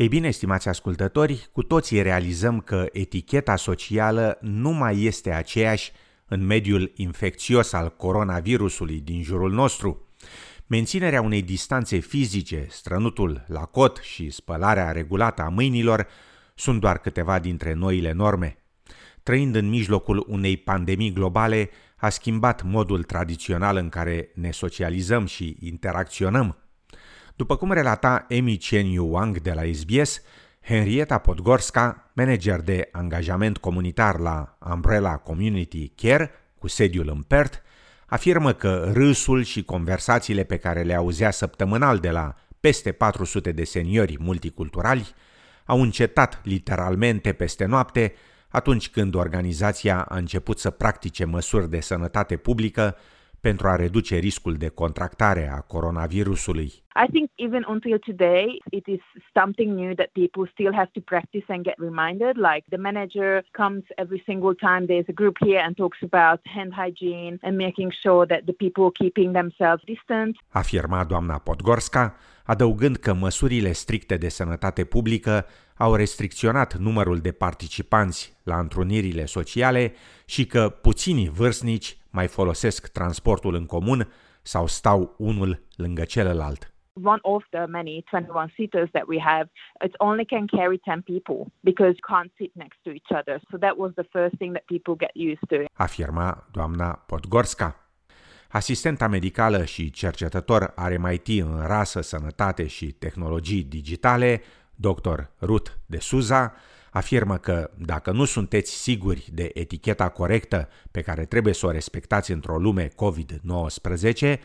Ei bine, estimați ascultători, cu toții realizăm că eticheta socială nu mai este aceeași în mediul infecțios al coronavirusului din jurul nostru. Menținerea unei distanțe fizice, strănutul la cot și spălarea regulată a mâinilor sunt doar câteva dintre noile norme. Trăind în mijlocul unei pandemii globale, a schimbat modul tradițional în care ne socializăm și interacționăm. După cum relata Emi Chen Yu Wang de la SBS, Henrietta Podgorska, manager de angajament comunitar la Umbrella Community Care, cu sediul în Perth, afirmă că râsul și conversațiile pe care le auzea săptămânal de la peste 400 de seniori multiculturali au încetat literalmente peste noapte atunci când organizația a început să practice măsuri de sănătate publică pentru a reduce riscul de contractare a coronavirusului. I think even until today, it is something new that people still have to practice and get reminded. Like the manager comes every single time there's a group here and talks about hand hygiene and making sure that the people keeping themselves distant. Afirma doamna Podgorska, adăugând că măsurile stricte de sănătate publică au restricționat numărul de participanți la întrunirile sociale și că puținii vârstnici mai folosesc transportul în comun sau stau unul lângă celălalt. One of the many 21 seaters that we have, it only can carry 10 people because you can't sit next to each other. So that was the first thing that people get used to. Afirma doamna Podgorska. Asistenta medicală și cercetător are MIT în rasă, sănătate și tehnologii digitale, dr. Ruth de Suza, afirmă că dacă nu sunteți siguri de eticheta corectă pe care trebuie să o respectați într-o lume COVID-19,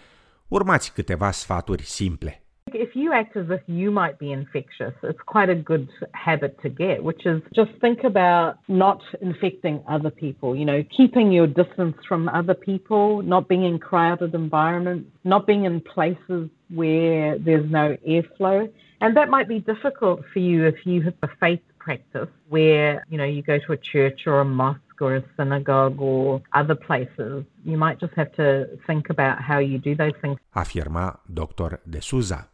urmați câteva sfaturi simple. If you act as if you might be infectious, it's quite a good habit to get, which is just think about not infecting other people, you know, keeping your distance from other people, not being in crowded environments, not being in places where there's no airflow. And that might be difficult for you if you have a faith practice where, you know, you go to a church or a mosque or a synagogue or other places. You might just have to think about how you do those things. Afirma Dr. De Souza.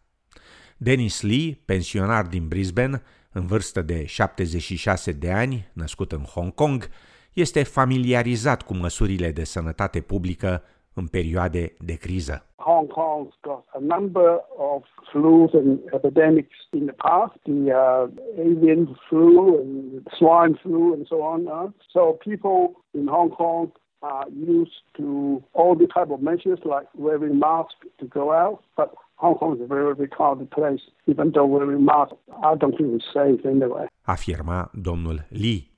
Dennis Lee, pensionar din Brisbane, în vârstă de 76 de ani, născut în Hong Kong, este familiarizat cu măsurile de sănătate publică în perioade de criză. Hong Kong's got a number of flus and epidemics in the past, the uh, avian flu and swine flu and so on. Uh. So people in Hong Kong are used to all the type of measures like wearing masks to go out, but Hong Kong is a very, very crowded place. Even though wearing masks, I don't feel safe anyway. Afirma domnul Lee.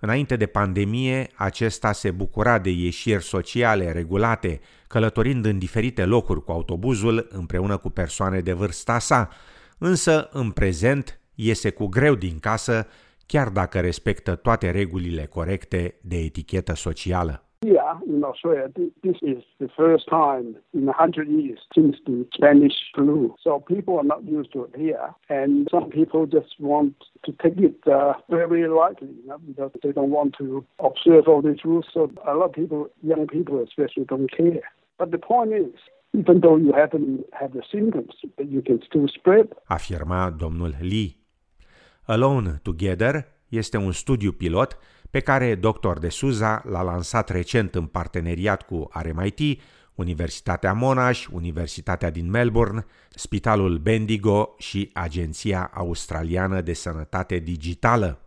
Înainte de pandemie, acesta se bucura de ieșiri sociale regulate, călătorind în diferite locuri cu autobuzul împreună cu persoane de vârsta sa, însă în prezent iese cu greu din casă, chiar dacă respectă toate regulile corecte de etichetă socială. Here in Australia, this is the first time in 100 years since the Spanish flu. So people are not used to it here. And some people just want to take it uh, very lightly you know, because they don't want to observe all these rules. So a lot of people, young people especially, don't care. But the point is, even though you haven't had the symptoms, you can still spread. Afirma domnul Lee. Alone Together este un studiu pilot pe care Dr. De Souza l-a lansat recent în parteneriat cu RMIT, Universitatea Monash, Universitatea din Melbourne, Spitalul Bendigo și Agenția Australiană de Sănătate Digitală.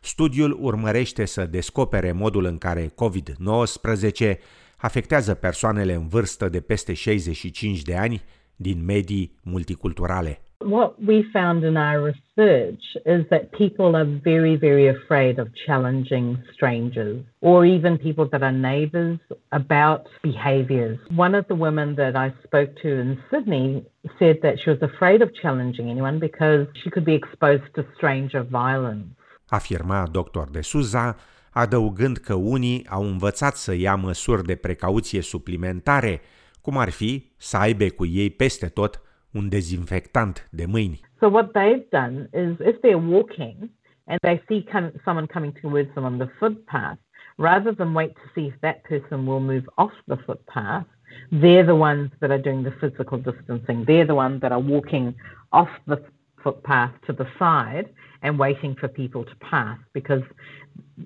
Studiul urmărește să descopere modul în care COVID-19 afectează persoanele în vârstă de peste 65 de ani din medii multiculturale. What we found in our research is that people are very, very afraid of challenging strangers or even people that are neighbours about behaviours. One of the women that I spoke to in Sydney said that she was afraid of challenging anyone because she could be exposed to stranger violence. Afirma Dr. De Souza, adăugând că unii au învățat să ia măsuri de precauție suplimentare, cum ar fi să aibă cu ei peste tot un dezinfectant de mâini. So what they've done is if they're walking and they see come, someone coming towards them on the footpath, rather than wait to see if that person will move off the footpath, they're the ones that are doing the physical distancing. They're the ones that are walking off the footpath to the side and waiting for people to pass because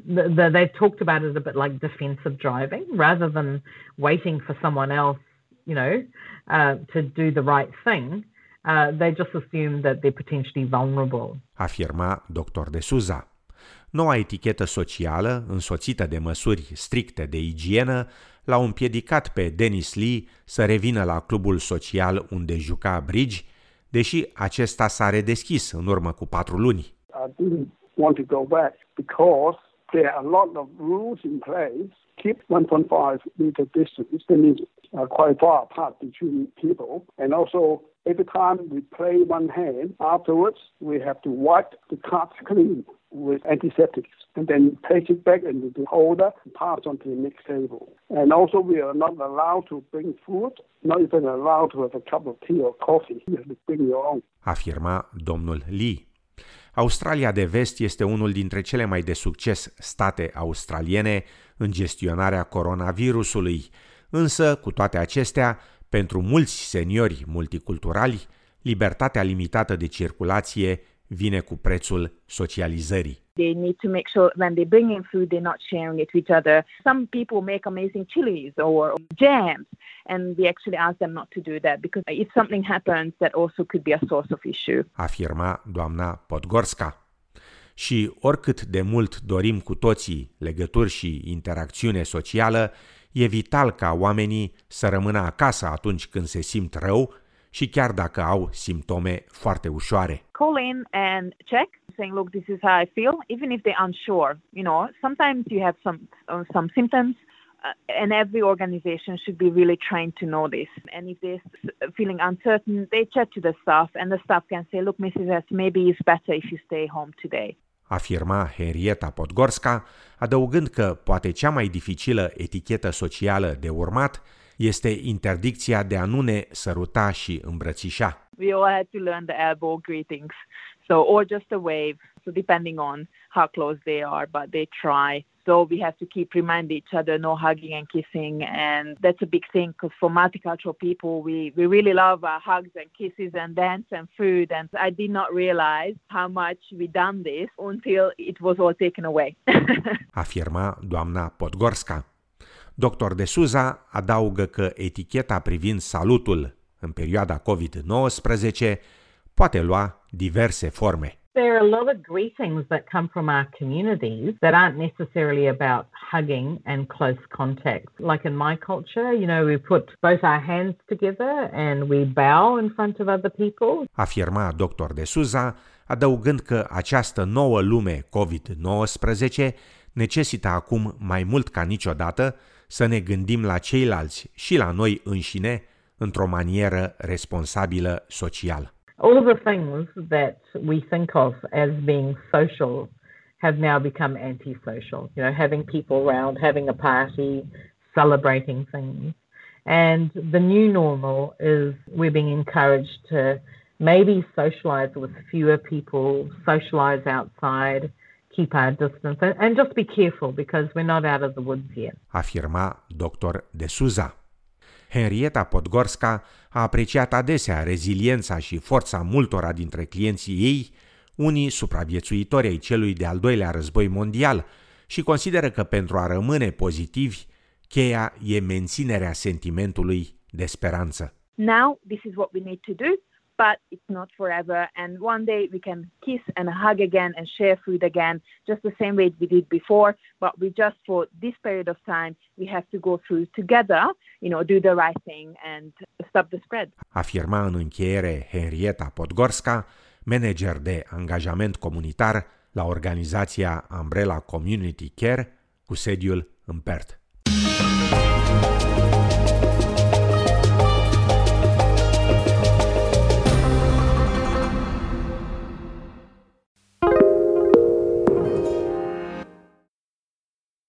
the, the, they've talked about it a bit like defensive driving rather than waiting for someone else, you know, uh, to do the right thing. Uh, they just assume that they're potentially vulnerable. Afirma Dr. De Souza. Noua etichetă socială, însoțită de măsuri stricte de igienă, l-au împiedicat pe Dennis Lee să revină la clubul social unde juca bridge, deși acesta s-a redeschis în urmă cu patru luni. I didn't want to go back because there are a lot of rules in place. Keep 1.5 meter distance. That means uh, quite far apart between people. And also, every time we play one hand, afterwards we have to wipe the cards clean with antiseptics and then take it back into the holder and pass on to the next table. And also, we are not allowed to bring food, not even allowed to have a cup of tea or coffee. You have to bring your own. Afirma domnul Lee. Australia de Vest este unul dintre cele mai de succes state australiene în gestionarea coronavirusului, însă, cu toate acestea, pentru mulți seniori multiculturali, libertatea limitată de circulație vine cu prețul socializării. They need to make sure when they bring in food, they're not sharing it with each other. Some people make amazing chilies or jams, and we actually ask them not to do that because if something happens, that also could be a source of issue. Afirma doamna Podgorska. Și oricât de mult dorim cu toții legături și interacțiune socială, e vital ca oamenii să rămână acasă atunci când se simt rău și chiar dacă au simptome foarte ușoare. Call in and check, saying, "Look, this is how I feel," even if they're unsure. You know, sometimes you have some uh, some symptoms. Uh, and every organization should be really trained to know this. And if they're feeling uncertain, they chat to the staff, and the staff can say, "Look, Mrs. S, maybe it's better if you stay home today." afirma Henrietta Podgorska, adăugând că poate cea mai dificilă etichetă socială de urmat este interdicția de a nu ne săruta și îmbrățișa. We all had to learn the elbow greetings, so or just a wave, so depending on how close they are, but they try. So we have to keep reminding each other no hugging and kissing, and that's a big thing because for multicultural people, we we really love our hugs and kisses and dance and food. And I did not realize how much we done this until it was all taken away. Afirma doamna Podgorska. Dr. De Souza adaugă că eticheta privind salutul în perioada COVID-19 poate lua diverse forme. There are a lot of greetings that come from our communities that aren't necessarily about hugging and close contact. Like in my culture, you know, we put both our hands together and we bow in front of other people. Afirma Dr. De Souza, adăugând că această nouă lume COVID-19 necesită acum mai mult ca niciodată să ne gândim la ceilalți și la noi înșine într-o manieră responsabilă social. All the things that we think of as being social have now become antisocial. You know, having people around, having a party, celebrating things. And the new normal is we're being encouraged to maybe socialize with fewer people, socialize outside, keep our distance and, and just be careful because we're not out of the woods yet. Afirma Dr. De Souza. Henrietta Podgorska a apreciat adesea reziliența și forța multora dintre clienții ei, unii supraviețuitori ai celui de-al doilea război mondial, și consideră că pentru a rămâne pozitivi, cheia e menținerea sentimentului de speranță. Now, this is what we need to do but it's not forever. And one day we can kiss and hug again and share food again, just the same way we did before. But we just, for this period of time, we have to go through together, you know, do the right thing and stop the spread. Afirma în încheiere Henrietta Podgorska, manager de angajament comunitar la organizația Umbrella Community Care cu sediul în Perth.